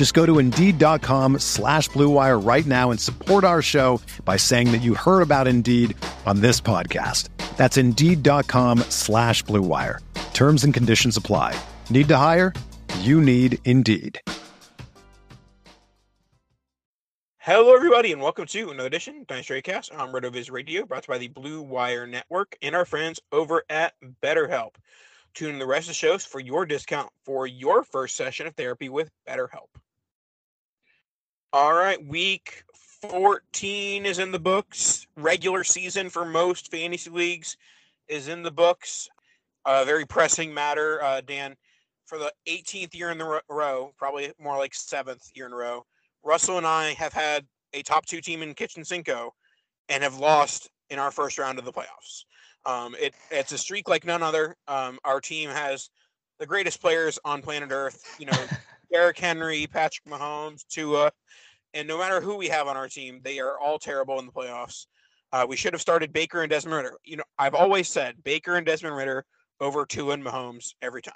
Just go to Indeed.com slash BlueWire right now and support our show by saying that you heard about Indeed on this podcast. That's Indeed.com slash BlueWire. Terms and conditions apply. Need to hire? You need Indeed. Hello, everybody, and welcome to another edition of Dynasty Cast on RotoViz Radio, brought to you by the Blue Wire Network and our friends over at BetterHelp. Tune in the rest of the shows for your discount for your first session of therapy with BetterHelp. All right, week 14 is in the books. Regular season for most fantasy leagues is in the books. A very pressing matter, uh, Dan. For the 18th year in the row, probably more like seventh year in a row, Russell and I have had a top two team in Kitchen Cinco and have lost in our first round of the playoffs. Um, it, it's a streak like none other. Um, our team has the greatest players on planet Earth. You know, Derrick Henry, Patrick Mahomes, Tua, and no matter who we have on our team, they are all terrible in the playoffs. Uh, we should have started Baker and Desmond Ridder. You know, I've always said Baker and Desmond Ridder over Tua and Mahomes every time.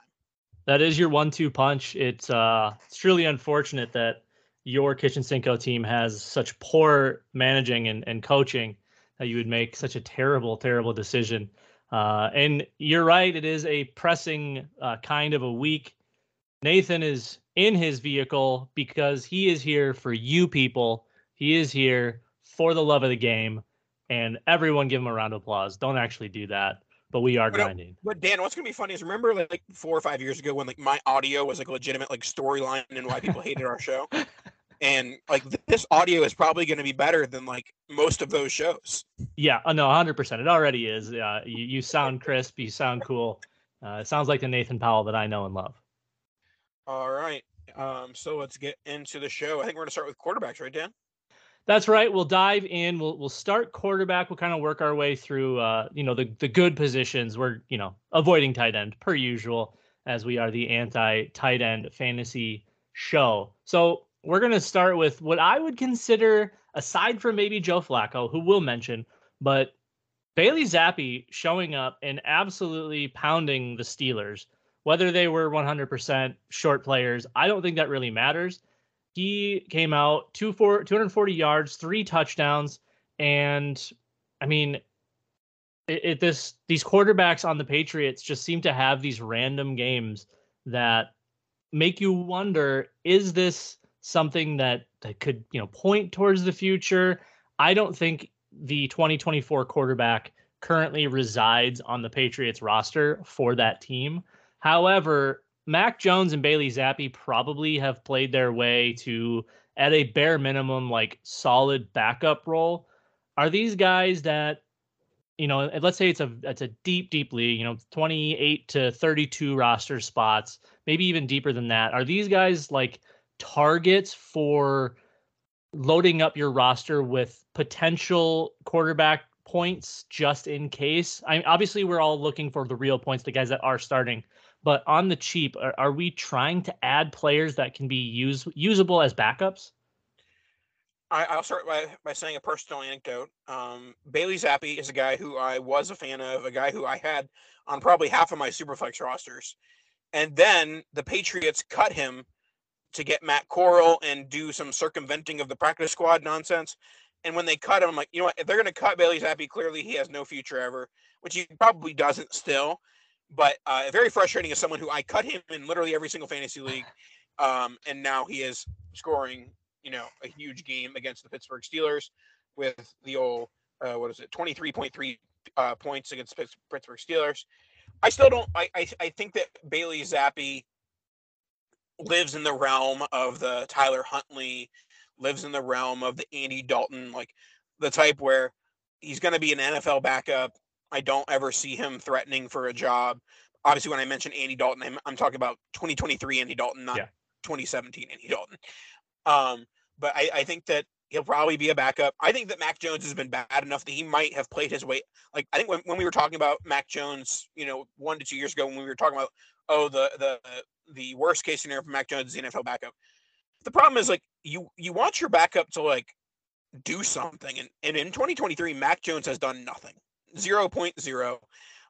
That is your one-two punch. It's uh, it's truly unfortunate that your Kitchen Cinco team has such poor managing and, and coaching that you would make such a terrible, terrible decision. Uh, and you're right, it is a pressing uh, kind of a week. Nathan is in his vehicle because he is here for you people. He is here for the love of the game. And everyone give him a round of applause. Don't actually do that but we are grinding. But Dan, what's gonna be funny is remember like four or five years ago when like my audio was like a legitimate like storyline and why people hated our show, and like this audio is probably going to be better than like most of those shows. Yeah, uh, no, hundred percent. It already is. Uh, you, you sound crisp. You sound cool. Uh, it sounds like the Nathan Powell that I know and love. All right. Um, so let's get into the show. I think we're going to start with quarterbacks, right, Dan? That's right. We'll dive in. We'll we'll start quarterback. We'll kind of work our way through uh, you know, the the good positions. We're, you know, avoiding tight end per usual, as we are the anti tight end fantasy show. So we're gonna start with what I would consider, aside from maybe Joe Flacco, who we'll mention, but Bailey Zappe showing up and absolutely pounding the Steelers. Whether they were 100% short players, I don't think that really matters he came out two for 240 yards, three touchdowns, and I mean, it, it, this these quarterbacks on the Patriots just seem to have these random games that make you wonder: is this something that that could you know point towards the future? I don't think the 2024 quarterback currently resides on the Patriots roster for that team. However, Mac Jones and Bailey Zappe probably have played their way to at a bare minimum like solid backup role. Are these guys that you know, let's say it's a it's a deep deep league, you know, 28 to 32 roster spots, maybe even deeper than that. Are these guys like targets for loading up your roster with potential quarterback points just in case? I mean, obviously we're all looking for the real points, the guys that are starting but on the cheap, are, are we trying to add players that can be use, usable as backups? I, will start by, by saying a personal anecdote. Um, Bailey Zappe is a guy who I was a fan of, a guy who I had on probably half of my Superflex rosters. And then the Patriots cut him to get Matt Corral and do some circumventing of the practice squad nonsense. And when they cut him, I'm like, you know what? If they're going to cut Bailey Zappe, clearly he has no future ever, which he probably doesn't still but uh, very frustrating as someone who I cut him in literally every single fantasy league, um, and now he is scoring, you know, a huge game against the Pittsburgh Steelers with the old uh, what is it, twenty three point three uh, points against Pittsburgh Steelers. I still don't. I, I I think that Bailey Zappe lives in the realm of the Tyler Huntley, lives in the realm of the Andy Dalton, like the type where he's going to be an NFL backup. I don't ever see him threatening for a job. Obviously, when I mention Andy Dalton, I'm, I'm talking about 2023 Andy Dalton, not yeah. 2017 Andy Dalton. Um, but I, I think that he'll probably be a backup. I think that Mac Jones has been bad enough that he might have played his way. Like I think when, when we were talking about Mac Jones, you know, one to two years ago, when we were talking about oh the the the worst case scenario for Mac Jones is the NFL backup. The problem is like you you want your backup to like do something, and and in 2023, Mac Jones has done nothing, 0.0.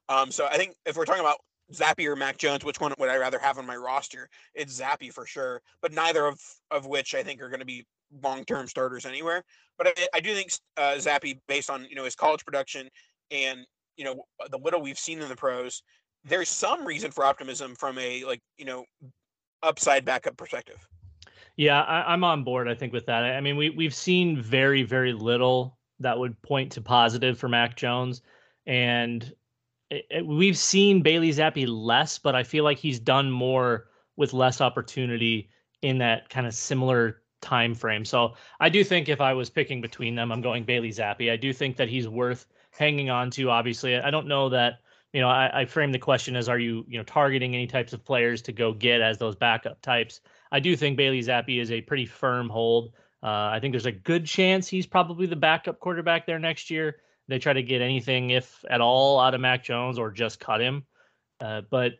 Um, so I think if we're talking about Zappe or Mac Jones, which one would I rather have on my roster? It's Zappe for sure, but neither of of which I think are going to be long term starters anywhere. But I, I do think uh, Zappe, based on you know his college production and you know the little we've seen in the pros, there's some reason for optimism from a like you know upside backup perspective. Yeah, I, am on board. I think with that. I mean, we we've seen very very little that would point to positive for Mac Jones, and it, it, we've seen Bailey Zappe less, but I feel like he's done more with less opportunity in that kind of similar time frame. So I do think if I was picking between them, I'm going Bailey Zappe. I do think that he's worth hanging on to. Obviously, I don't know that you know, I, I frame the question as are you, you know, targeting any types of players to go get as those backup types? I do think Bailey Zappe is a pretty firm hold. Uh, I think there's a good chance he's probably the backup quarterback there next year. They try to get anything, if at all, out of Mac Jones or just cut him. Uh, but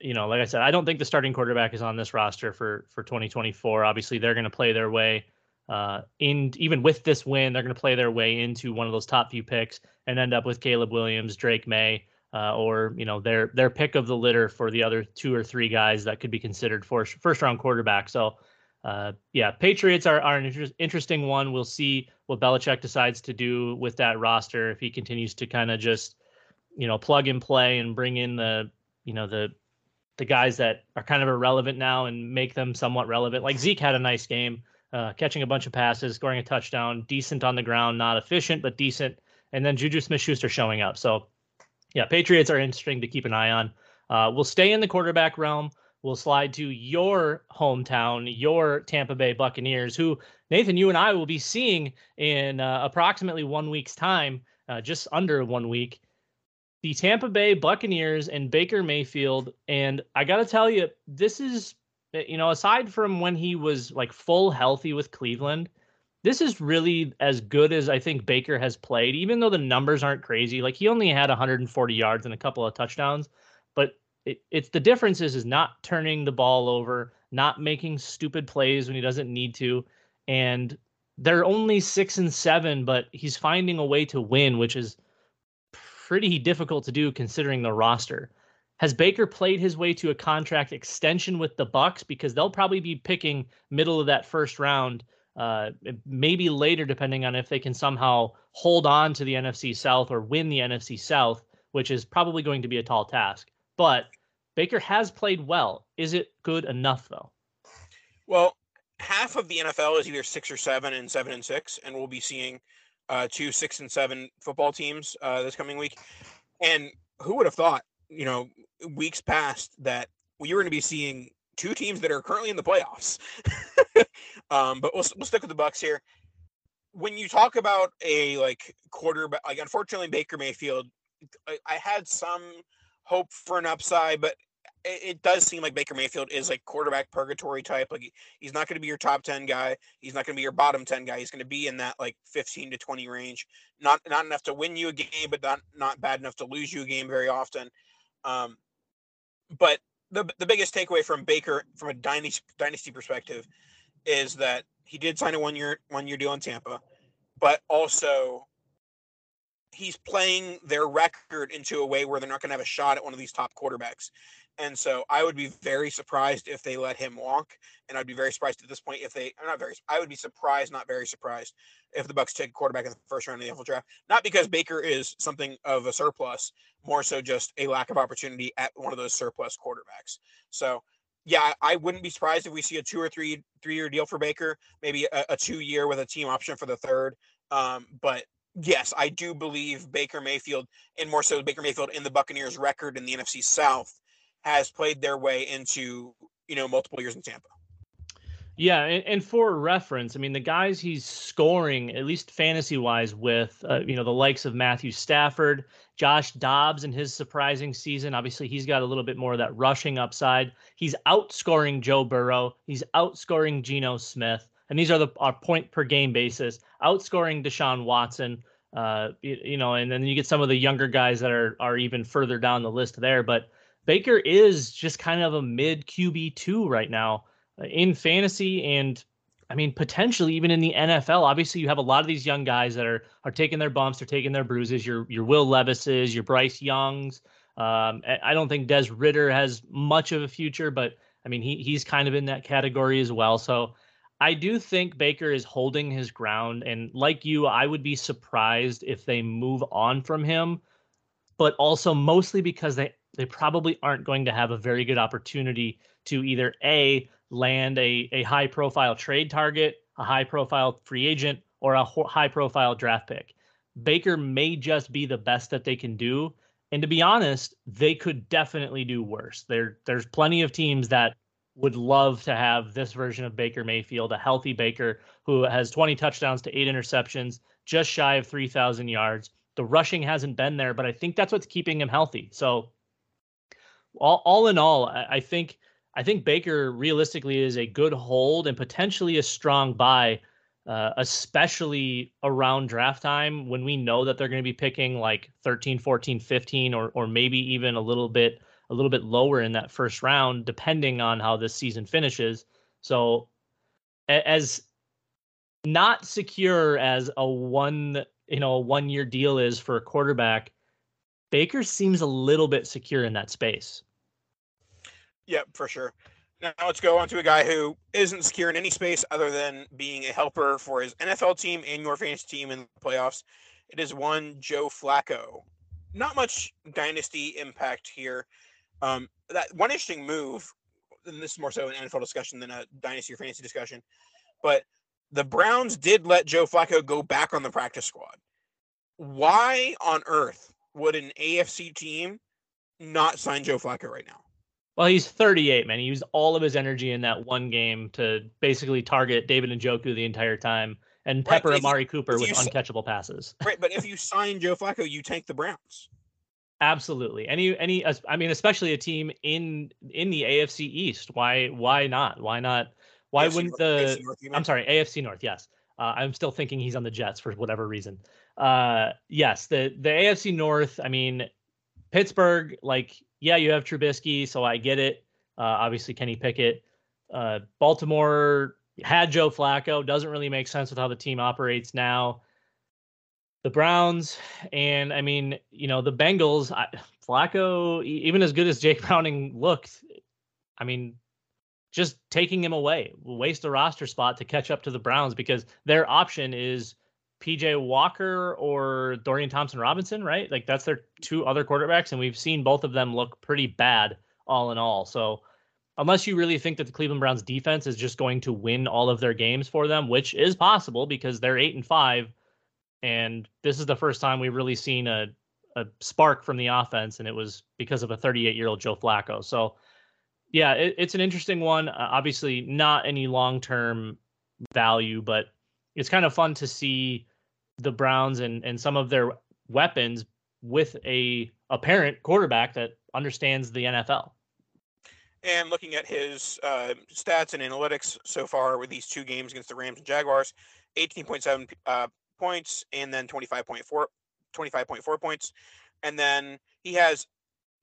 you know, like I said, I don't think the starting quarterback is on this roster for for 2024. Obviously, they're going to play their way uh, in even with this win, they're going to play their way into one of those top few picks and end up with Caleb Williams, Drake Maye, uh, or you know their their pick of the litter for the other two or three guys that could be considered for first round quarterback. So uh, yeah, Patriots are, are an inter- interesting one. We'll see what Belichick decides to do with that roster if he continues to kind of just you know plug and play and bring in the you know the the guys that are kind of irrelevant now and make them somewhat relevant. Like Zeke had a nice game, uh, catching a bunch of passes, scoring a touchdown, decent on the ground, not efficient but decent. And then Juju Smith-Schuster showing up. So yeah, Patriots are interesting to keep an eye on. Uh, we'll stay in the quarterback realm. We'll slide to your hometown, your Tampa Bay Buccaneers, who Nathan, you and I will be seeing in uh, approximately one week's time, uh, just under one week. The Tampa Bay Buccaneers and Baker Mayfield. And I got to tell you, this is, you know, aside from when he was like full healthy with Cleveland, this is really as good as I think Baker has played, even though the numbers aren't crazy. Like he only had 140 yards and a couple of touchdowns, it, it's the difference is is not turning the ball over, not making stupid plays when he doesn't need to, and they're only six and seven, but he's finding a way to win, which is pretty difficult to do considering the roster. Has Baker played his way to a contract extension with the Bucks because they'll probably be picking middle of that first round uh, maybe later, depending on if they can somehow hold on to the NFC South or win the NFC South, which is probably going to be a tall task. But Baker has played well. Is it good enough, though? Well, half of the NFL is either six or seven and seven and six, and we'll be seeing uh, two six and seven football teams uh, this coming week. And who would have thought, you know, weeks past that we were going to be seeing two teams that are currently in the playoffs. um, but we'll we'll stick with the Bucks here. When you talk about a like quarterback, like unfortunately Baker Mayfield, I, I had some hope for an upside, but it, does seem like Baker Mayfield is like quarterback purgatory type. Like he's not going to be your top ten guy. He's not going to be your bottom ten guy. He's going to be in that like fifteen to twenty range. Not not enough to win you a game, but not not bad enough to lose you a game very often. Um, but the the biggest takeaway from Baker from a dynasty dynasty perspective is that he did sign a one year one year deal in Tampa, but also he's playing their record into a way where they're not going to have a shot at one of these top quarterbacks. And so I would be very surprised if they let him walk, and I'd be very surprised at this point if they. I'm not very. I would be surprised, not very surprised, if the Bucks take a quarterback in the first round of the NFL draft. Not because Baker is something of a surplus, more so just a lack of opportunity at one of those surplus quarterbacks. So, yeah, I wouldn't be surprised if we see a two or three three year deal for Baker, maybe a, a two year with a team option for the third. Um, but yes, I do believe Baker Mayfield, and more so Baker Mayfield in the Buccaneers' record in the NFC South, has played their way into you know multiple years in Tampa. Yeah, and, and, for reference, I mean the guys he's scoring, at least fantasy wise, with uh, you know the likes of Matthew Stafford, Josh Dobbs in his surprising season. Obviously, he's got a little bit more of that rushing upside. He's outscoring Joe Burrow. He's outscoring Geno Smith, and these are the our point per game basis. Outscoring Deshaun Watson. Uh, you, you know, and then you get some of the younger guys that are are even further down the list there, but. Baker is just kind of a mid QB two right now uh, in fantasy and I mean potentially even in the NFL. Obviously, you have a lot of these young guys that are are taking their bumps, they're taking their bruises. Your your Will Levises, your Bryce Youngs. Um, I don't think Des Ridder has much of a future, but I mean he he's kind of in that category as well. So I do think Baker is holding his ground, and like you, I would be surprised if they move on from him. But also mostly because they they probably aren't going to have a very good opportunity to either a land a, a high profile trade target, a high profile free agent, or a high profile draft pick. Baker may just be the best that they can do. And to be honest, they could definitely do worse. There, there's plenty of teams that would love to have this version of Baker Mayfield, a healthy Baker who has 20 touchdowns to eight interceptions, just shy of 3,000 yards. The rushing hasn't been there, but I think that's what's keeping him healthy. So, all, all in all, I, I think I think Baker realistically is a good hold and potentially a strong buy, uh, especially around draft time when we know that they're going to be picking like 13, 14, 15, or or maybe even a little bit a little bit lower in that first round, depending on how this season finishes. So, as not secure as a one you know a one year deal is for a quarterback, Baker seems a little bit secure in that space. Yep, for sure. Now let's go on to a guy who isn't secure in any space other than being a helper for his NFL team and your fantasy team in the playoffs. It is one Joe Flacco. Not much dynasty impact here. Um, that one interesting move, and this is more so an NFL discussion than a dynasty or fantasy discussion, but the Browns did let Joe Flacco go back on the practice squad. Why on earth would an AFC team not sign Joe Flacco right now? Well, he's 38, man. He used all of his energy in that one game to basically target David Njoku the entire time and pepper right, Amari Cooper with uncatchable passes. Right, but if you sign Joe Flacco, you tank the Browns. Absolutely. Any any I mean especially a team in in the AFC East. Why why not? Why not? Why AFC wouldn't North, the North, I'm sorry, AFC North, yes. Uh, I'm still thinking he's on the Jets for whatever reason. Uh, yes, the the AFC North, I mean Pittsburgh like yeah, you have Trubisky, so I get it. Uh, obviously, Kenny Pickett. Uh, Baltimore had Joe Flacco. Doesn't really make sense with how the team operates now. The Browns, and I mean, you know, the Bengals. I, Flacco, even as good as Jake Browning looked, I mean, just taking him away, waste a roster spot to catch up to the Browns because their option is PJ Walker or Dorian Thompson Robinson, right? Like that's their two other quarterbacks, and we've seen both of them look pretty bad all in all. So unless you really think that the Cleveland Browns defense is just going to win all of their games for them, which is possible because they're eight and five, and this is the first time we've really seen a a spark from the offense, and it was because of a 38 year old Joe Flacco. So yeah, it, it's an interesting one. Uh, obviously, not any long term value, but it's kind of fun to see the Browns and and some of their weapons with a apparent quarterback that understands the NFL. And looking at his uh, stats and analytics so far with these two games against the Rams and Jaguars, 18.7 uh, points and then 25.4 25.4 points. And then he has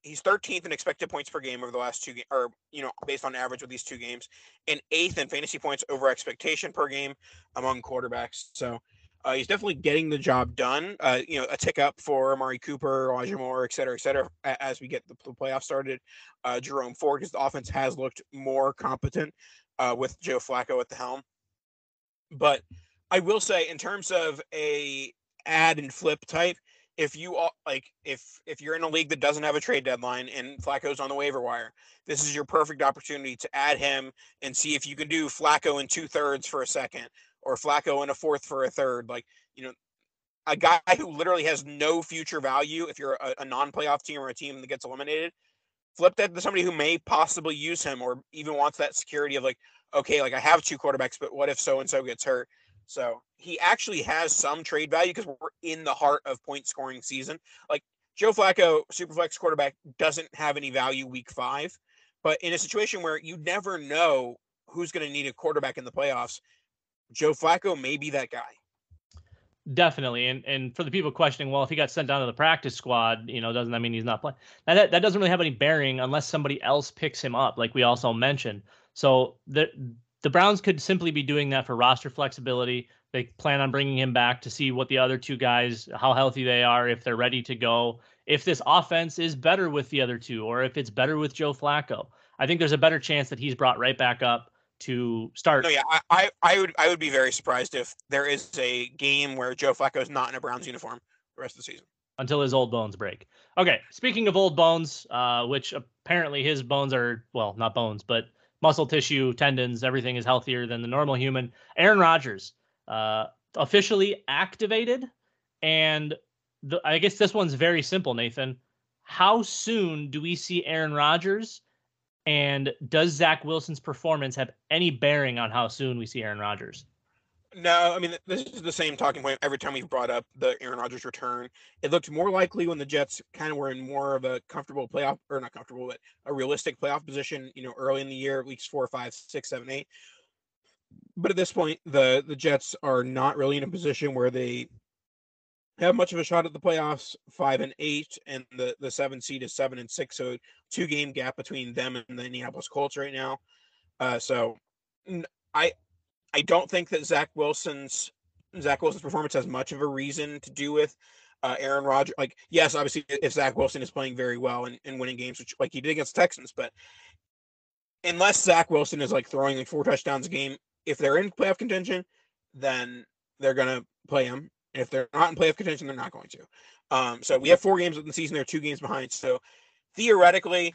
he's 13th in expected points per game over the last two games, or you know, based on average with these two games, and eighth in fantasy points over expectation per game among quarterbacks. So uh, he's definitely getting the job done. Uh, you know, a tick up for Amari Cooper, Elijah Moore, et cetera, et cetera, as we get the, playoffs started. Uh, Jerome Ford, because the offense has looked more competent uh, with Joe Flacco at the helm. But I will say, in terms of a add and flip type, if you all like, if if you're in a league that doesn't have a trade deadline and Flacco's on the waiver wire, this is your perfect opportunity to add him and see if you can do Flacco in two thirds for a second or Flacco in a fourth for a third. Like, you know, a guy who literally has no future value if you're a, a non-playoff team or a team that gets eliminated. Flip that to somebody who may possibly use him or even wants that security of like, okay, like I have two quarterbacks, but what if so and so gets hurt? So he actually has some trade value because we're in the heart of point scoring season. Like Joe Flacco, superflex quarterback, doesn't have any value week five, but in a situation where you never know who's going to need a quarterback in the playoffs, Joe Flacco may be that guy. Definitely, and and for the people questioning, well, if he got sent down to the practice squad, you know, doesn't that mean he's not playing? Now, That that doesn't really have any bearing unless somebody else picks him up, like we also mentioned. So the the Browns could simply be doing that for roster flexibility. They plan on bringing him back to see what the other two guys, how healthy they are, if they're ready to go, if this offense is better with the other two, or if it's better with Joe Flacco. I think there's a better chance that he's brought right back up to start. No, yeah, I, I, I would I would be very surprised if there is a game where Joe Flacco is not in a Browns uniform the rest of the season until his old bones break. Okay, speaking of old bones, uh, which apparently his bones are well, not bones, but muscle tissue, tendons, everything is healthier than the normal human. Aaron Rodgers, uh, officially activated, and the, I guess this one's very simple, Nathan. How soon do we see Aaron Rodgers? And does Zach Wilson's performance have any bearing on how soon we see Aaron Rodgers? No, I mean this is the same talking point every time we've brought up the Aaron Rodgers return. It looked more likely when the Jets kind of were in more of a comfortable playoff or not comfortable, but a realistic playoff position. You know, early in the year, weeks four, five, six, seven, eight. But at this point, the the Jets are not really in a position where they have much of a shot at the playoffs. Five and eight, and the the seven seed is seven and six, so two game gap between them and the Indianapolis Colts right now. Uh, so I I don't think that Zach Wilson's Zach Wilson's performance has much of a reason to do with uh, Aaron Rodgers. Like, yes, obviously, if Zach Wilson is playing very well and, and winning games, which like he did against the Texans, but unless Zach Wilson is like throwing like four touchdowns a game, if they're in playoff contention, then they're gonna play him. If they're not in playoff contention, they're not going to. Um, so we have four games in the season. They're two games behind. So theoretically,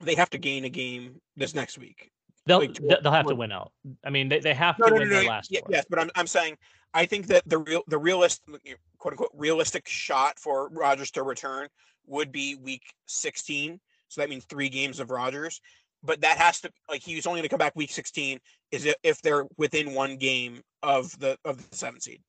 they have to gain a game this next week. They'll like, they'll have to win out. I mean, they, they have no, to no, win no, their last. Yeah, yes, but I'm I'm saying I think that the real the realist quote unquote realistic shot for Rodgers to return would be week 16. So that means three games of Rodgers. But that has to like he's only going to come back week 16 is if they're within one game of the of the seven seed.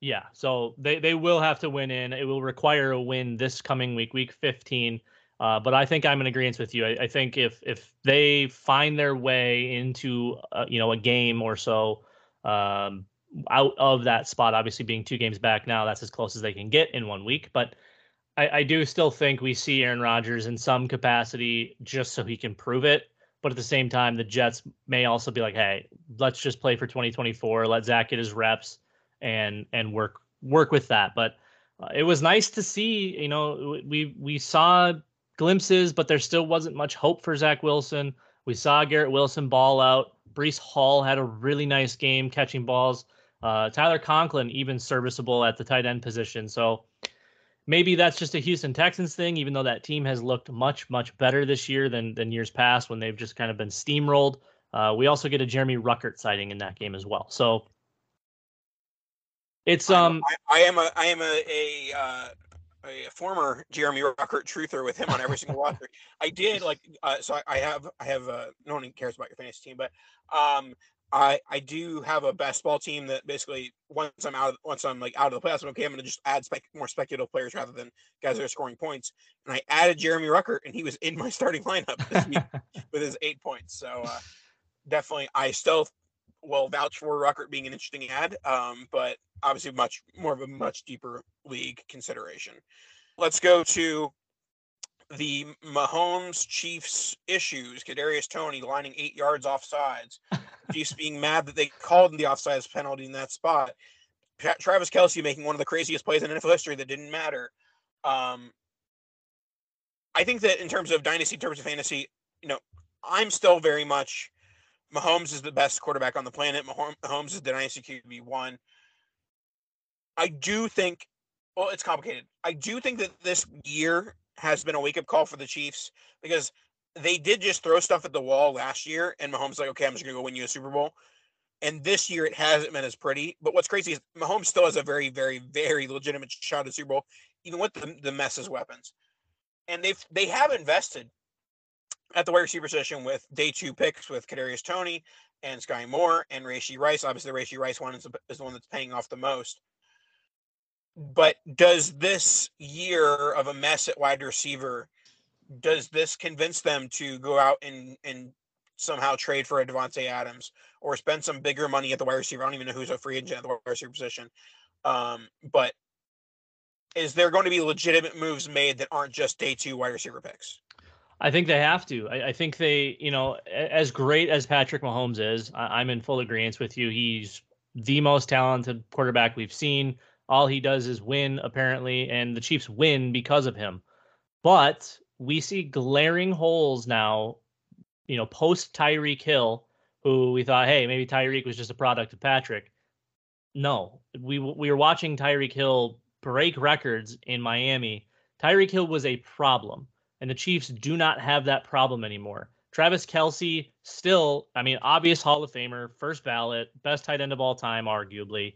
Yeah, so they they will have to win in. It will require a win this coming week, week 15. Uh, but I think I'm in agreement with you. I, I, think if if they find their way into uh, you know a game or so um, out of that spot, obviously being two games back now, that's as close as they can get in one week. But I, I do still think we see Aaron Rodgers in some capacity just so he can prove it. But at the same time, the Jets may also be like, hey, let's just play for 2024. Let Zach get his reps and and work work with that. But uh, it was nice to see. You know, we we saw glimpses, but there still wasn't much hope for Zach Wilson. We saw Garrett Wilson ball out. Breece Hall had a really nice game catching balls. Uh, Tyler Conklin even serviceable at the tight end position. So maybe that's just a Houston Texans thing, even though that team has looked much much better this year than than years past when they've just kind of been steamrolled. Uh, we also get a Jeremy Ruckert sighting in that game as well. So it's um I, I am a I am a, a uh, a former Jeremy Ruckert truther with him on every single roster. I did like uh, so I, I, have I have uh, no one cares about your fantasy team, but um I I do have a basketball team that basically once I'm out of, once I'm like out of the playoffs, I'm okay, I'm gonna just add spec, more speculative players rather than guys that are scoring points. And I added Jeremy Ruckert, and he was in my starting lineup this week with his eight points. So uh, definitely, I still will vouch for Ruckert being an interesting add, um, but obviously much more of a much deeper league consideration. Let's go to the Mahomes Chiefs issues. Kadarius Toney lining eight yards off sides. Chiefs being mad that they called the offsides penalty in that spot. Travis Kelce making one of the craziest plays in NFL history that didn't matter. Um, I think that in terms of dynasty, in terms of fantasy, you know, I'm still very much Mahomes is the best quarterback on the planet. Mahomes is the dynasty QB one. I do think, well, it's complicated. I do think that this year has been a wake up call for the Chiefs because they did just throw stuff at the wall last year, and Mahomes like, okay, I'm just gonna go win you a Super Bowl. And this year it hasn't been as pretty. But what's crazy is Mahomes still has a very, very, very legitimate shot at Super Bowl, even with the, the messes weapons. And they've they have invested at the wide receiver position with day two picks with Kadarius Toney and Sky Moore and Rashee Rice. Obviously, the Rashee Rice one is, is the one that's paying off the most. But does this year of a mess at wide receiver, does this convince them to go out and and somehow trade for a Davante Adams or spend some bigger money at the wide receiver? I don't even know who's a free agent at the wide receiver position. Um, but is there going to be legitimate moves made that aren't just day two wide receiver picks? I think they have to. I, I, think they, you know, as great as Patrick Mahomes is, I, am in full agreement with you. He's the most talented quarterback we've seen. All he does is win, apparently, and the Chiefs win because of him. But we see glaring holes now, you know, post Tyreek Hill, who we thought, hey, maybe Tyreek was just a product of Patrick. No, we we were watching Tyreek Hill break records in Miami. Tyreek Hill was a problem and the Chiefs do not have that problem anymore. Travis Kelce, still, I mean, obvious Hall of Famer, first ballot, best tight end of all time, arguably,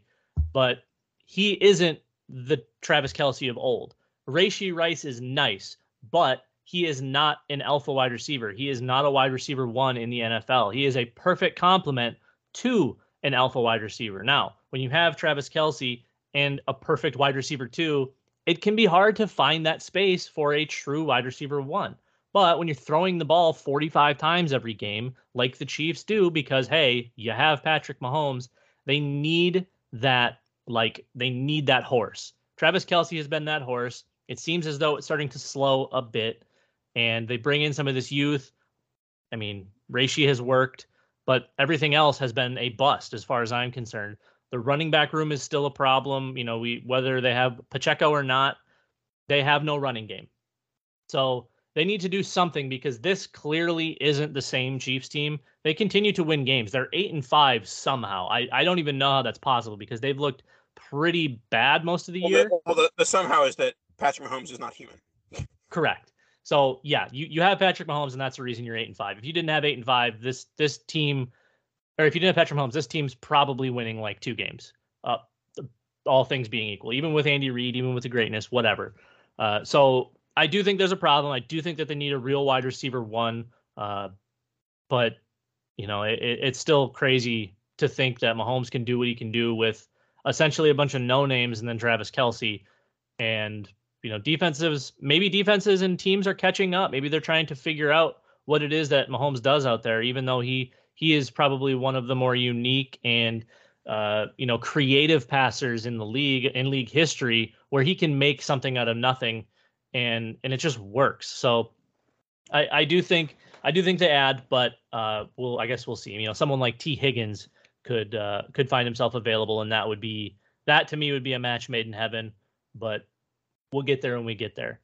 but he isn't the Travis Kelce of old. Rashee Rice is nice, but he is not an alpha wide receiver. He is not a wide receiver one in the NFL. He is a perfect complement to an alpha wide receiver. Now, when you have Travis Kelce and a perfect wide receiver two, it can be hard to find that space for a true wide receiver one. But when you're throwing the ball 45 times every game, like the Chiefs do, because hey, you have Patrick Mahomes, they need that, like, they need that horse. Travis Kelce has been that horse. It seems as though it's starting to slow a bit, and they bring in some of this youth. I mean, Rashee has worked, but everything else has been a bust as far as I'm concerned. The running back room is still a problem. You know, we whether they have Pacheco or not, they have no running game. So they need to do something because this clearly isn't the same Chiefs team. They continue to win games. They're eight and five somehow. I, I don't even know how that's possible because they've looked pretty bad most of the well, year. The, well, the, the somehow is that Patrick Mahomes is not human. Correct. So yeah, you, you have Patrick Mahomes, and that's the reason you're eight and five. If you didn't have eight and five, this this team or if you didn't have Patrick Mahomes, this team's probably winning like two games. Uh, all things being equal, even with Andy Reid, even with the greatness, whatever. Uh, so I do think there's a problem. I do think that they need a real wide receiver one. Uh, but you know, it, it's still crazy to think that Mahomes can do what he can do with essentially a bunch of no names and then Travis Kelce. And you know, defenses maybe defenses and teams are catching up. Maybe they're trying to figure out what it is that Mahomes does out there, even though he he is probably one of the more unique and uh, you know creative passers in the league in league history where he can make something out of nothing and and it just works. So i i do think i do think to add but uh well i guess we'll see. You know someone like Tee Higgins could uh could find himself available and that would be that to me would be a match made in heaven but we'll get there when we get there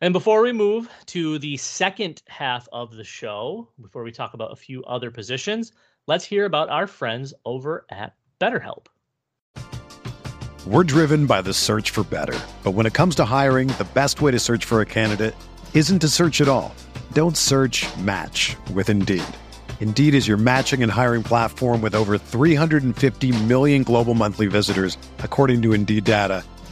and before we move to the second half of the show, before we talk about a few other positions, let's hear about our friends over at BetterHelp. We're driven by the search for better. But when it comes to hiring, the best way to search for a candidate isn't to search at all. Don't search match with Indeed. Indeed is your matching and hiring platform with over 350 million global monthly visitors, according to Indeed data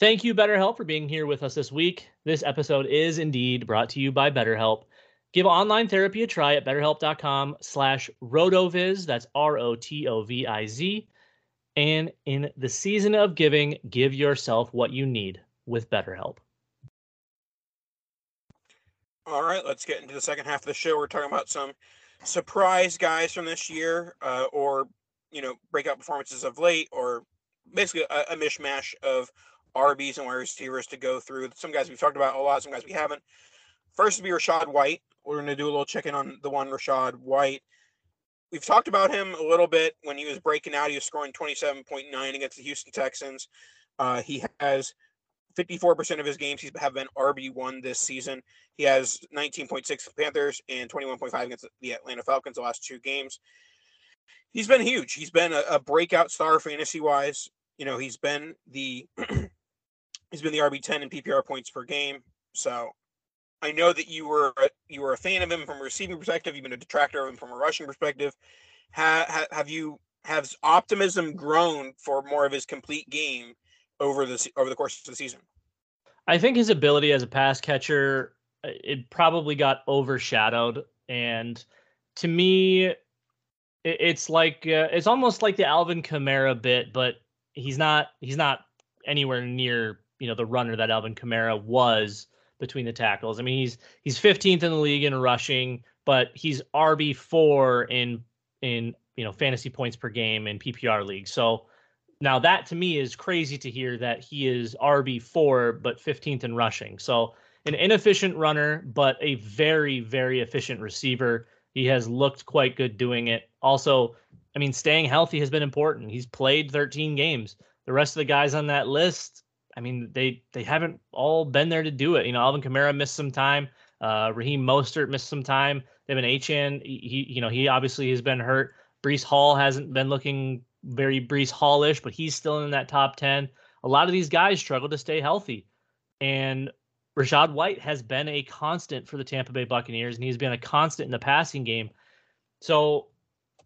Thank you, BetterHelp, for being here with us this week. This episode is indeed brought to you by BetterHelp. Give online therapy a try at betterhelp.com slash rotoviz. That's R-O-T-O-V-I-Z. And in the season of giving, give yourself what you need with BetterHelp. All right, let's get into the second half of the show. We're talking about some surprise guys from this year, uh, or you know, breakout performances of late, or basically a, a mishmash of RBs and wide receivers to go through. Some guys we've talked about a lot, some guys we haven't. First to be Rachaad White. We're going to do a little check in on the one Rachaad White. We've talked about him a little bit when he was breaking out. He was scoring 27.9 against the Houston Texans. Uh, he has 54% of his games he's have been RB1 this season. He has 19.6 Panthers and 21.5 against the Atlanta Falcons the last two games. He's been huge. He's been a, a breakout star fantasy wise. You know, he's been the He's been the RB ten in PPR points per game. So I know that you were you were a fan of him from a receiving perspective. You've been a detractor of him from a rushing perspective. Ha, have you has optimism grown for more of his complete game over the over the course of the season? I think his ability as a pass catcher uh, it probably got overshadowed, and to me, it's like uh, it's almost like the Alvin Kamara bit, but he's not he's not anywhere near you know the runner that Alvin Kamara was between the tackles. I mean, he's he's 15th in the league in rushing, but he's RB four in in you know fantasy points per game in PPR league. So now that to me is crazy to hear that he is RB four but 15th in rushing. So an inefficient runner, but a very very efficient receiver. He has looked quite good doing it. Also, I mean, staying healthy has been important. He's played 13 games. The rest of the guys on that list I mean, they they haven't all been there to do it. You know, Alvin Kamara missed some time. Uh, Raheem Mostert missed some time. De'Von Achane, he you know he obviously has been hurt. Breece Hall hasn't been looking very Breece Hallish, but he's still in that top ten. A lot of these guys struggle to stay healthy, and Rachaad White has been a constant for the Tampa Bay Buccaneers, and he's been a constant in the passing game. So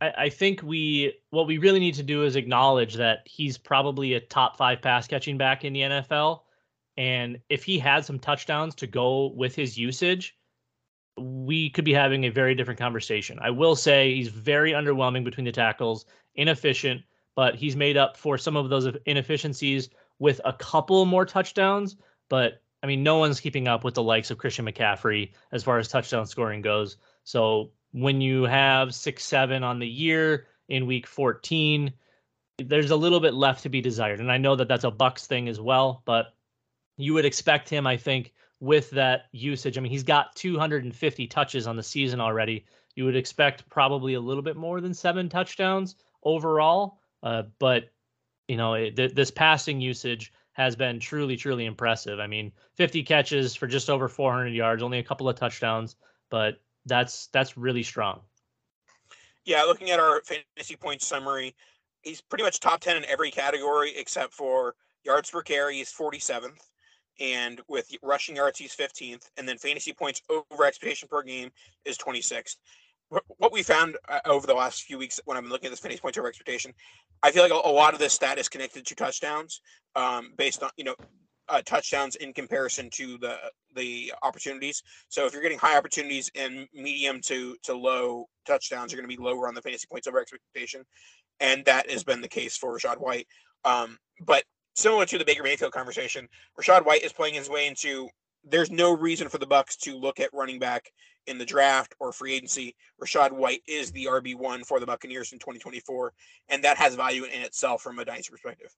I, I think we what we really need to do is acknowledge that he's probably a top five pass catching back in the NFL. And if he had some touchdowns to go with his usage, we could be having a very different conversation. I will say he's very underwhelming between the tackles, inefficient, but he's made up for some of those inefficiencies with a couple more touchdowns. But I mean, no one's keeping up with the likes of Christian McCaffrey as far as touchdown scoring goes. So when you have six, seven on the year in week 14, there's a little bit left to be desired. And I know that that's a Bucks thing as well, but you would expect him, I think, with that usage. I mean, he's got 250 touches on the season already. You would expect probably a little bit more than seven touchdowns overall. Uh, but, you know, it, th- this passing usage has been truly, truly impressive. I mean, 50 catches for just over 400 yards, only a couple of touchdowns, but that's that's really strong. Yeah, looking at our fantasy points summary, he's pretty much top 10 in every category except for yards per carry, he's 47th. And with rushing yards, he's 15th. And then fantasy points over expectation per game is 26th. What we found uh, over the last few weeks when I've been looking at this fantasy points over expectation, I feel like a, lot of this stat is connected to touchdowns um, based on, you know, uh, touchdowns in comparison to the the opportunities. So if you're getting high opportunities and medium to to low touchdowns, you're going to be lower on the fantasy points over expectation, and that has been the case for Rachaad White. Um, but similar to the Baker Mayfield conversation, Rachaad White is playing his way into. There's no reason for the Bucks to look at running back in the draft or free agency. Rachaad White is the RB one for the Buccaneers in 2024, and that has value in itself from a dynasty perspective.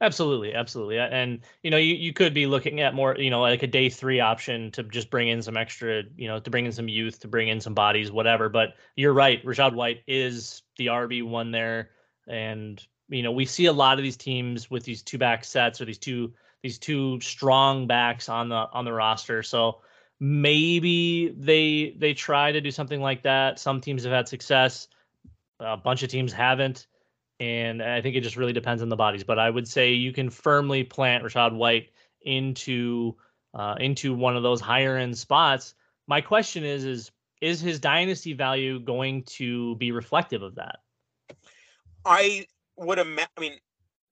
Absolutely, absolutely. And you know, you, you could be looking at more, you know, like a day three option to just bring in some extra, you know, to bring in some youth, to bring in some bodies, whatever. But you're right, Rachaad White is the RB one there. And you know, we see a lot of these teams with these two back sets or these two these two strong backs on the on the roster. So maybe they they try to do something like that. Some teams have had success. A bunch of teams haven't. And I think it just really depends on the bodies. But I would say you can firmly plant Rachaad White into uh, into one of those higher end spots. My question is is is his dynasty value going to be reflective of that? I would imagine. I mean,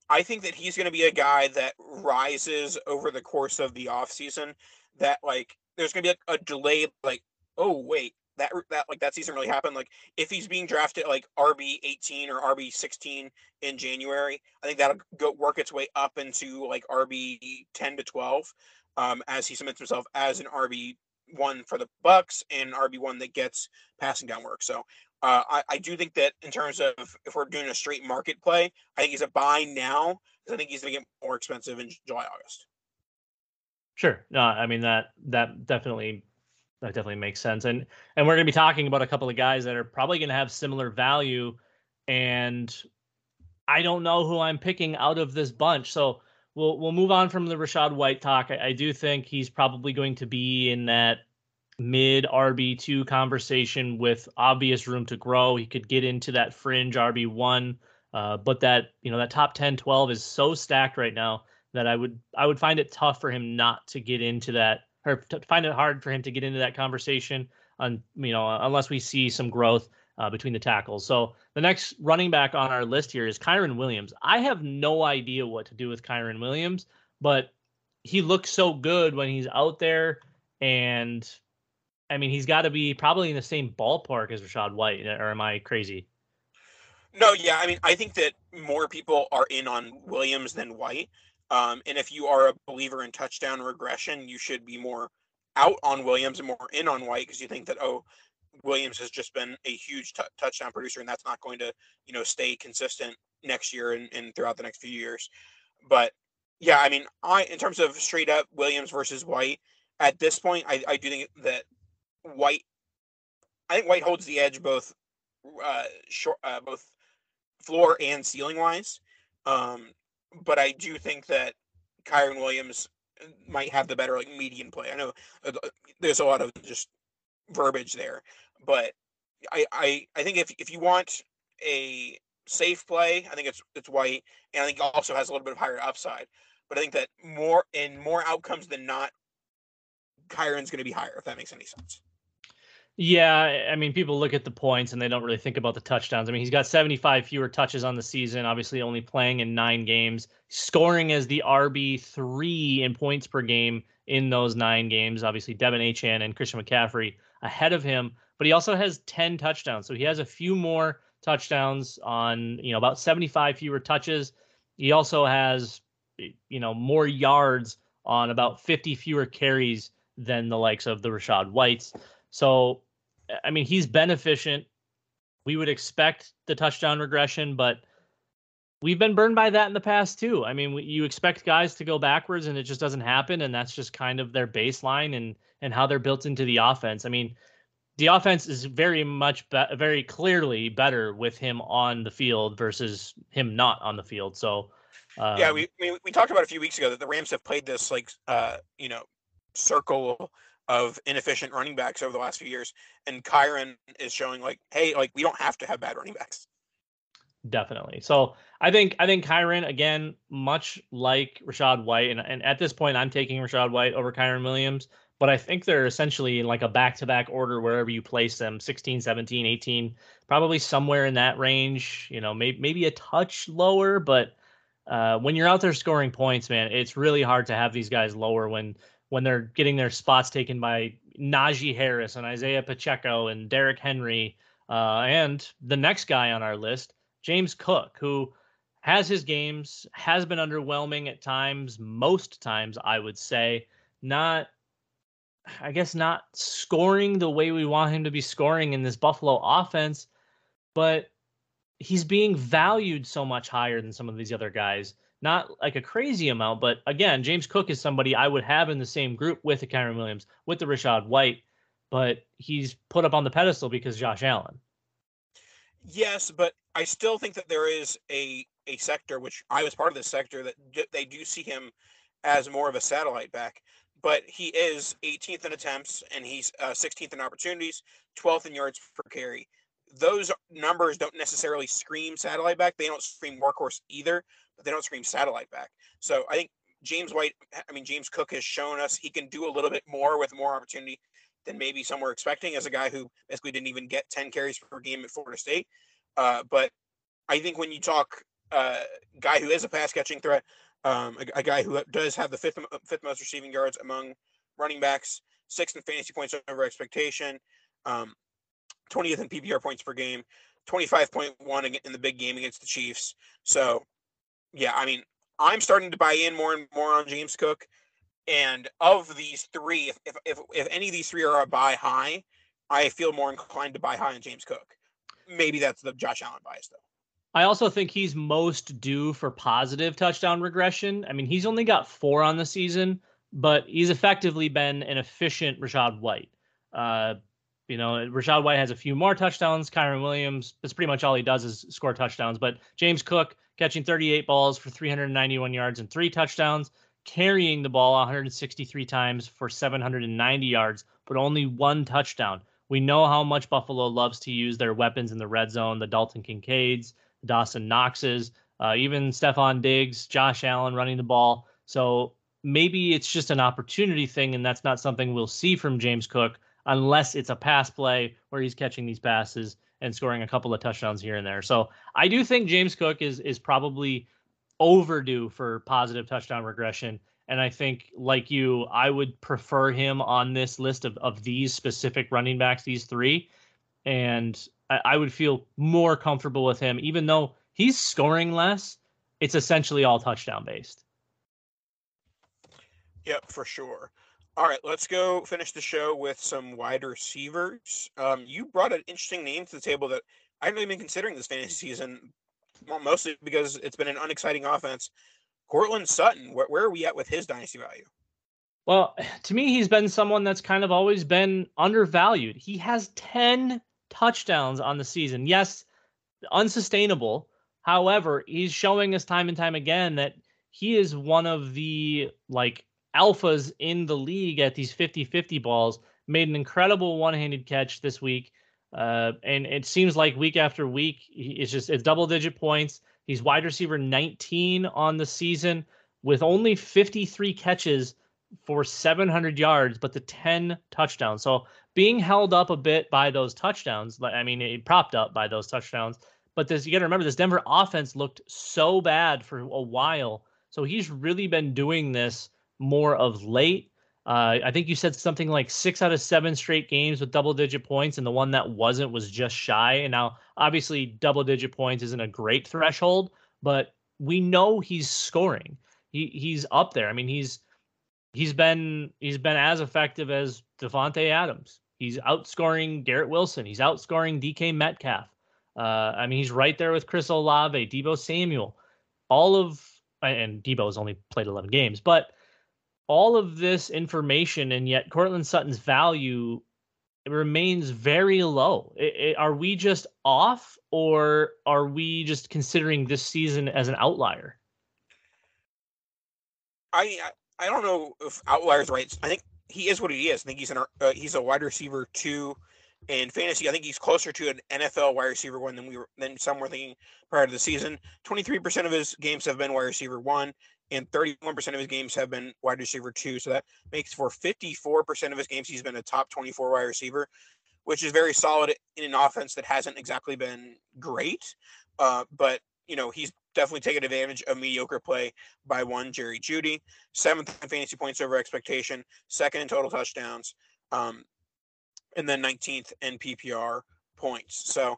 I think that he's going to be a guy that rises over the course of the offseason. That like, there's going to be like a delay. Like, oh wait, that that like that season really happened. Like, if he's being drafted like RB 18 or RB 16 in January, I think that'll go work its way up into like RB 10 to 12 um, as he cements himself as an RB one for the Bucks and RB one that gets passing down work. So uh, I, I, do think that in terms of if we're doing a straight market play, I think he's a buy now because I think he's going to get more expensive in July August. Sure. No, I mean that that definitely that definitely makes sense. And and we're going to be talking about a couple of guys that are probably going to have similar value, and I don't know who I'm picking out of this bunch. So we'll we'll move on from the Rachaad White talk. I, I do think he's probably going to be in that mid RB two conversation with obvious room to grow. He could get into that fringe RB one, uh, but that you know that top 10, 12 is so stacked right now that I would I would find it tough for him not to get into that or find it hard for him to get into that conversation. On you know unless we see some growth uh, between the tackles. So the next running back on our list here is Kyren Williams. I have no idea what to do with Kyren Williams, but he looks so good when he's out there. And I mean, he's got to be probably in the same ballpark as Rachaad White, or am I crazy? No, yeah. I mean, I think that more people are in on Williams than White. Um, and if you are a believer in touchdown regression, you should be more out on Williams and more in on White because you think that, oh, Williams has just been a huge t- touchdown producer, and that's not going to, you know, stay consistent next year and, and throughout the next few years. But yeah, I mean, I in terms of straight up Williams versus White, at this point, I, I do think that White, I think White holds the edge both, uh, short, uh, both floor and ceiling wise. Um, but I do think that Kyren Williams might have the better like median play. I know uh, there's a lot of just verbiage there. But I, I, I think if, if you want a safe play, I think it's it's White, and I think also has a little bit of higher upside. But I think that more in more outcomes than not, Kyren's going to be higher. If that makes any sense. Yeah, I mean, people look at the points and they don't really think about the touchdowns. I mean, he's got 75 fewer touches on the season, obviously only playing in nine games, scoring as the RB3 in points per game in those nine games. Obviously, De'Von Achane and Christian McCaffrey ahead of him, but he also has 10 touchdowns. So he has a few more touchdowns on, you know, about 75 fewer touches. He also has, you know, more yards on about 50 fewer carries than the likes of the Rachaad Whites. So, I mean, he's beneficent. We would expect the touchdown regression, but we've been burned by that in the past too. I mean, you expect guys to go backwards and it just doesn't happen, and that's just kind of their baseline and and how they're built into the offense. I mean, the offense is very much be- very clearly better with him on the field versus him not on the field. So um, yeah, we, we we talked about a few weeks ago that the Rams have played this like uh you know circle of inefficient running backs over the last few years, and Kyren is showing like, hey, like we don't have to have bad running backs. Definitely. So I think I think Kyren again, much like Rachaad White, and, and at this point I'm taking Rachaad White over Kyren Williams but I think they're essentially in like a back to back order wherever you place them 16, 17, 18, probably somewhere in that range, you know, maybe, maybe a touch lower, but uh, when you're out there scoring points, man, it's really hard to have these guys lower when when they're getting their spots taken by Najee Harris and Isaiah Pacheco and Derrick Henry, uh, and the next guy on our list, James Cook, who has his games, has been underwhelming at times, most times I would say, not I guess not scoring the way we want him to be scoring in this Buffalo offense, but he's being valued so much higher than some of these other guys. Not like a crazy amount, but again, James Cook is somebody I would have in the same group with the Kyren Williams, with the Rachaad White, but he's put up on the pedestal because Josh Allen. Yes, but I still think that there is a a sector which I was part of this sector that they do see him as more of a satellite back. But he is 18th in attempts and he's uh, 16th in opportunities, 12th in yards per carry. Those numbers don't necessarily scream satellite back. They don't scream workhorse either, they don't scream satellite back. So I think James White, I mean James Cook has shown us he can do a little bit more with more opportunity than maybe some were expecting as a guy who basically didn't even get 10 carries per game at Florida State. Uh, but I think when you talk uh, guy who is a pass catching threat, um, a, a, guy who does have the fifth fifth most receiving yards among running backs, sixth in fantasy points over expectation, um, 20th in PPR points per game, 25.1 in the big game against the Chiefs. So, yeah, I mean, I'm starting to buy in more and more on James Cook. And of these three, if, if, if, if any of these three are a buy high, I feel more inclined to buy high on James Cook. Maybe that's the Josh Allen bias, though. I also think he's most due for positive touchdown regression. I mean, he's only got four on the season, but he's effectively been an efficient Rachaad White. Uh, you know, Rachaad White has a few more touchdowns. Kyren Williams, that's pretty much all he does is score touchdowns. But James Cook catching 38 balls for 391 yards and three touchdowns carrying the ball 163 times for 790 yards, but only one touchdown. We know how much Buffalo loves to use their weapons in the red zone the Dalton Kincaids, Dawson Knoxes, uh, even Stefon Diggs, Josh Allen running the ball. So maybe it's just an opportunity thing, and that's not something we'll see from James Cook unless it's a pass play where he's catching these passes and scoring a couple of touchdowns here and there. So I do think James Cook is is probably overdue for positive touchdown regression. And I think, like you, I would prefer him on this list of, of these specific running backs, these three. And I, I would feel more comfortable with him, even though he's scoring less. It's essentially all touchdown based. Yep, for sure. All right, let's go finish the show with some wide receivers. Um, you brought an interesting name to the table that I haven't even been considering this fantasy season, mostly because it's been an unexciting offense. Courtland Sutton, where, where are we at with his dynasty value? Well, to me, he's been someone that's kind of always been undervalued. He has 10 touchdowns on the season. Yes, unsustainable. However, he's showing us time and time again that he is one of the like alphas in the league at these 50-50 balls. Made an incredible one-handed catch this week uh, and it seems like week after week, it's just it's double digit points. He's wide receiver 19 on the season with only 53 catches for 700 yards, but the 10 touchdowns. So being held up a bit by those touchdowns, I mean, it propped up by those touchdowns. But this, you got to remember, this Denver offense looked so bad for a while. So he's really been doing this more of late. Uh, I think you said something like six out of seven straight games with double digit points, and the one that wasn't was just shy. And now, obviously, double digit points isn't a great threshold, but we know he's scoring. He he's up there. I mean, he's he's been he's been as effective as Davante Adams. He's outscoring Garrett Wilson. He's outscoring DK Metcalf. Uh, I mean, he's right there with Chris Olave, Deebo Samuel, all of and Deebo's only played 11 games, but all of this information, and yet Courtland Sutton's value remains very low. It, it, are we just off, or are we just considering this season as an outlier? I I don't know if outliers right. I think he is what he is. I think he's an uh, he's a wide receiver two in fantasy. I think he's closer to an NFL wide receiver one than we were than some were thinking prior to the season. Twenty three percent of his games have been wide receiver one and 31% of his games have been wide receiver two. So that makes for 54% of his games he's been a top 24 wide receiver, which is very solid in an offense that hasn't exactly been great. Uh, but you know he's definitely taken advantage of mediocre play by one Jerry Jeudy, seventh in fantasy points over expectation, second in total touchdowns, um, and then 19th in PPR points. So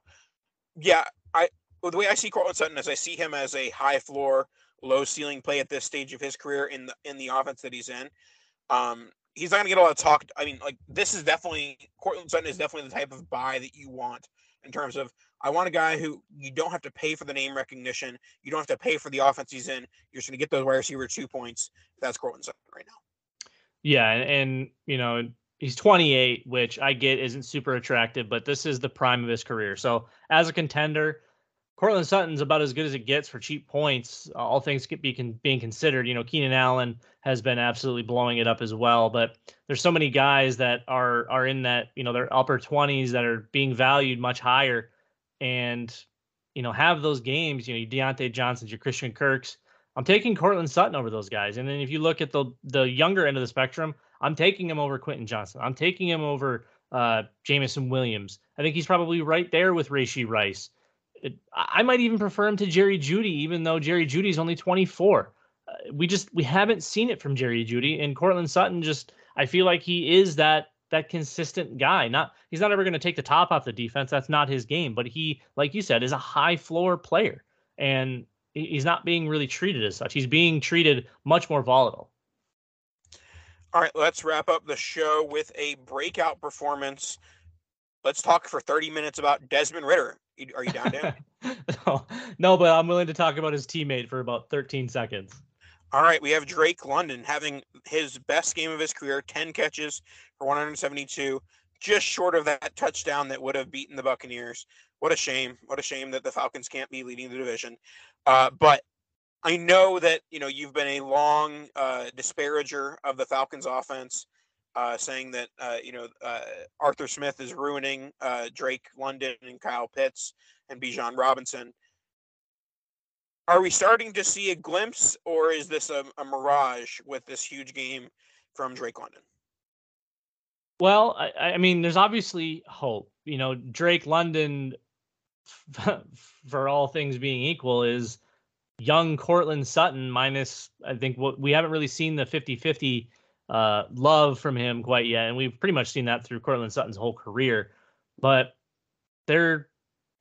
yeah, I the way I see Courtland Sutton is I see him as a high floor low ceiling play at this stage of his career in the in the offense that he's in. Um, he's not going to get a lot of talk. I mean, like this is definitely Courtland Sutton is definitely the type of buy that you want in terms of I want a guy who you don't have to pay for the name recognition, you don't have to pay for the offense he's in. You're just going to get those wide receiver two points. That's Courtland Sutton right now. Yeah, and, and you know he's 28, which I get isn't super attractive, but this is the prime of his career. So as a contender, Courtland Sutton's about as good as it gets for cheap points. All things be being considered, you know, Keenan Allen has been absolutely blowing it up as well. But there's so many guys that are are in that, you know, their upper 20s that are being valued much higher, and you know, have those games. You know, Diontae Johnson's, your Christian Kirks. I'm taking Courtland Sutton over those guys. And then if you look at the the younger end of the spectrum, I'm taking him over Quentin Johnston. I'm taking him over uh, Jameson Williams. I think he's probably right there with Rashee Rice. I might even prefer him to Jerry Jeudy, even though Jerry Jeudy's only 24. Uh, we just we haven't seen it from Jerry Jeudy and Courtland Sutton just I feel like he is that that consistent guy. Not he's not ever going to take the top off the defense. That's not his game. But he, like you said, is a high floor player, and he's not being really treated as such. He's being treated much more volatile. All right, let's wrap up the show with a breakout performance. Let's talk for 30 minutes about Desmond Ridder. Are you down, Dan? no, no, but I'm willing to talk about his teammate for about 13 seconds. All right, we have Drake London having his best game of his career 10 catches for 172, just short of that touchdown that would have beaten the Buccaneers. What a shame. What a shame that the Falcons can't be leading the division. Uh, but I know that, you know, you've been a long uh, disparager of the Falcons offense uh, saying that uh, you know uh, Arthur Smith is ruining uh, Drake London and Kyle Pitts and Bijan Robinson. Are we starting to see a glimpse, or is this a, a mirage with this huge game from Drake London? Well, I, I mean, there's obviously hope. You know, Drake London, for all things being equal, is young Courtland Sutton minus, I think, what we haven't really seen the 50 50 uh, love from him quite yet, and we've pretty much seen that through Courtland Sutton's whole career. But they're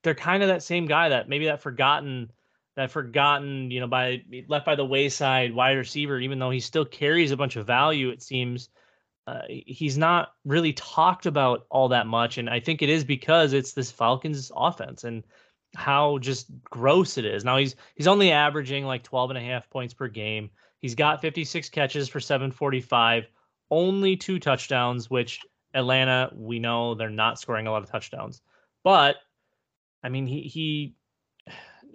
they're kind of that same guy that maybe that forgotten that forgotten you know by left by the wayside wide receiver, even though he still carries a bunch of value. It seems uh, he's not really talked about all that much, and I think it is because it's this Falcons offense and how just gross it is. Now he's he's only averaging like 12 and a half points per game. He's got 56 catches for 745, only two touchdowns, which Atlanta, we know they're not scoring a lot of touchdowns. But I mean, he he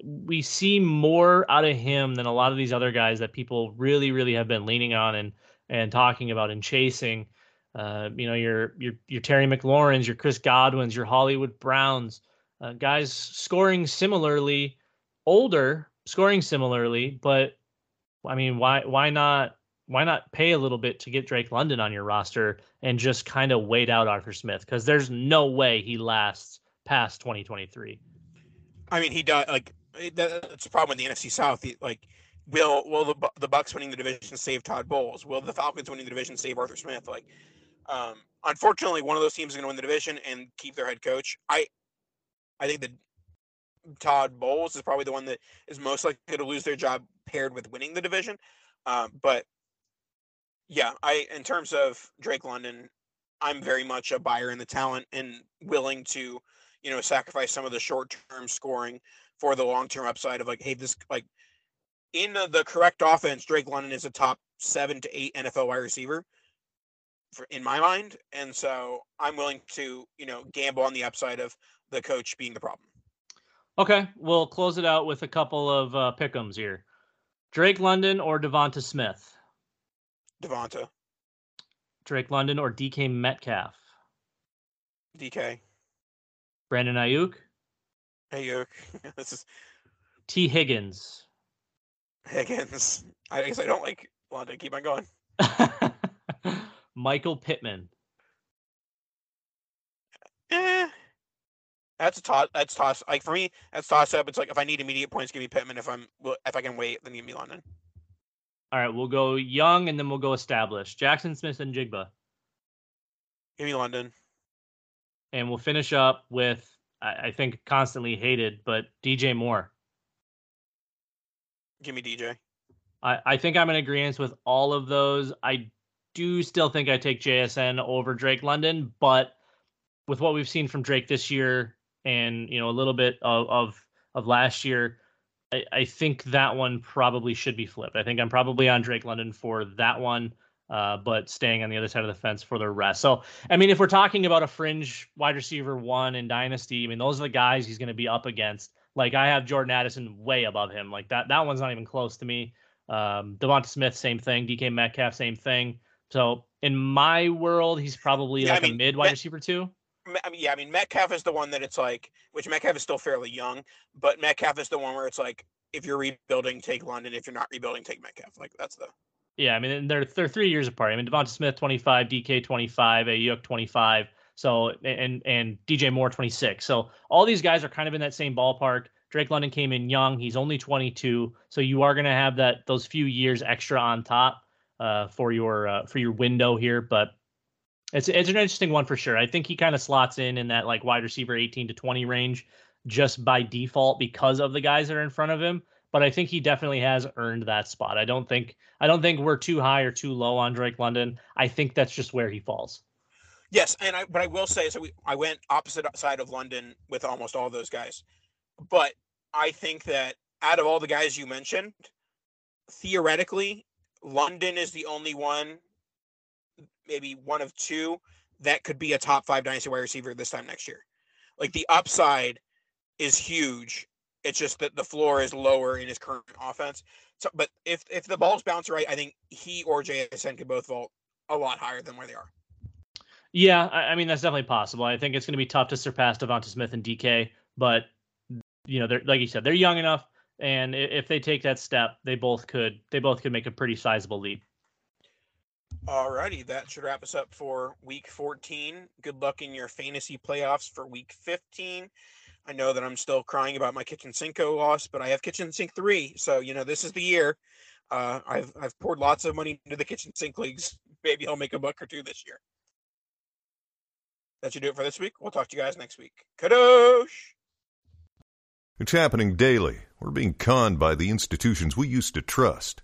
we see more out of him than a lot of these other guys that people really, really have been leaning on and and talking about and chasing. Uh, you know, your your your Terry McLaurin's, your Chris Godwin's, your Hollywood Browns, uh, guys scoring similarly, older, scoring similarly, but I mean, why why not why not pay a little bit to get Drake London on your roster and just kind of wait out Arthur Smith because there's no way he lasts past 2023. I mean, he does like that's a problem with the NFC South. Like, will will the the Bucks winning the division save Todd Bowles? Will the Falcons winning the division save Arthur Smith? Like, um, unfortunately, one of those teams is going to win the division and keep their head coach. I I think that Todd Bowles is probably the one that is most likely to lose their job paired with winning the division. Um, but yeah, I in terms of Drake London, I'm very much a buyer in the talent and willing to, you know, sacrifice some of the short term scoring for the long term upside of like, hey, this like in the, correct offense, Drake London is a top seven to eight NFL wide receiver for in my mind. And so I'm willing to, you know, gamble on the upside of the coach being the problem. Okay, we'll close it out with a couple of uh, pickums here. Drake London or Devonta Smith? Devonta. Drake London or DK Metcalf? DK. Brandon Aiyuk? Ayuk. this is Tee Higgins. Higgins. I guess I don't like London. Keep on going. Michael Pittman. That's a toss. That's toss. Like for me, that's toss up. It's like if I need immediate points, give me Pittman. If I'm if I can wait, then give me London. All right, we'll go young and then we'll go established. Jaxon Smith-Njigba. Give me London. And we'll finish up with I, I think constantly hated, but DJ Moore. Give me DJ. I, I think I'm in agreement with all of those. I do still think I take JSN over Drake London, but with what we've seen from Drake this year, and you know a little bit of of, of last year. I, I, think that one probably should be flipped. I think I'm probably on Drake London for that one. uh, but staying on the other side of the fence for the rest. So, I mean, if we're talking about a fringe wide receiver one in Dynasty, I mean, those are the guys he's going to be up against. Like I have Jordan Addison way above him. Like that, that one's not even close to me. Um, Devonta Smith, same thing. DK Metcalf, same thing. So in my world, he's probably yeah, like I mean, a mid wide receiver too. I mean, yeah, I mean Metcalf is the one that it's like, which Metcalf is still fairly young, but Metcalf is the one where it's like, if you're rebuilding, take London. If you're not rebuilding, take Metcalf. Like that's the yeah, I mean they're they're three years apart. I mean Devonta Smith 25, DK 25, Aiyuk 25. So and and DJ Moore 26. So all these guys are kind of in that same ballpark. Drake London came in young. He's only 22. So you are going to have that those few years extra on top uh, for your uh, for your window here. But it's it's an interesting one for sure. I think he kind of slots in in that like wide receiver 18 to 20 range just by default because of the guys that are in front of him but I think he definitely has earned that spot. I don't think I don't think we're too high or too low on Drake London. I think that's just where he falls. Yes, and I but I will say so. We, I went opposite side of London with almost all those guys, but I think that out of all the guys you mentioned, theoretically, London is the only one, maybe one of two that could be a top five dynasty wide receiver this time next year. Like the upside is huge it's just that the floor is lower in his current offense. So, but if if the balls bounce right, I think he or JSN could both vault a lot higher than where they are. Yeah, I, I mean that's definitely possible. I think it's going to be tough to surpass Devonta Smith and DK, but you know, they're like you said, they're young enough, and if they take that step, they both could they both could make a pretty sizable leap. Alrighty, that should wrap us up for week 14. Good luck in your fantasy playoffs for week 15. I know that I'm still crying about my kitchen sink loss, but I have kitchen sink three. So, you know, this is the year. Uh, I've, I've poured lots of money into the kitchen sink leagues. Maybe I'll make a buck or two this year. That should do it for this week. We'll talk to you guys next week. Kadosh! It's happening daily. We're being conned by the institutions we used to trust.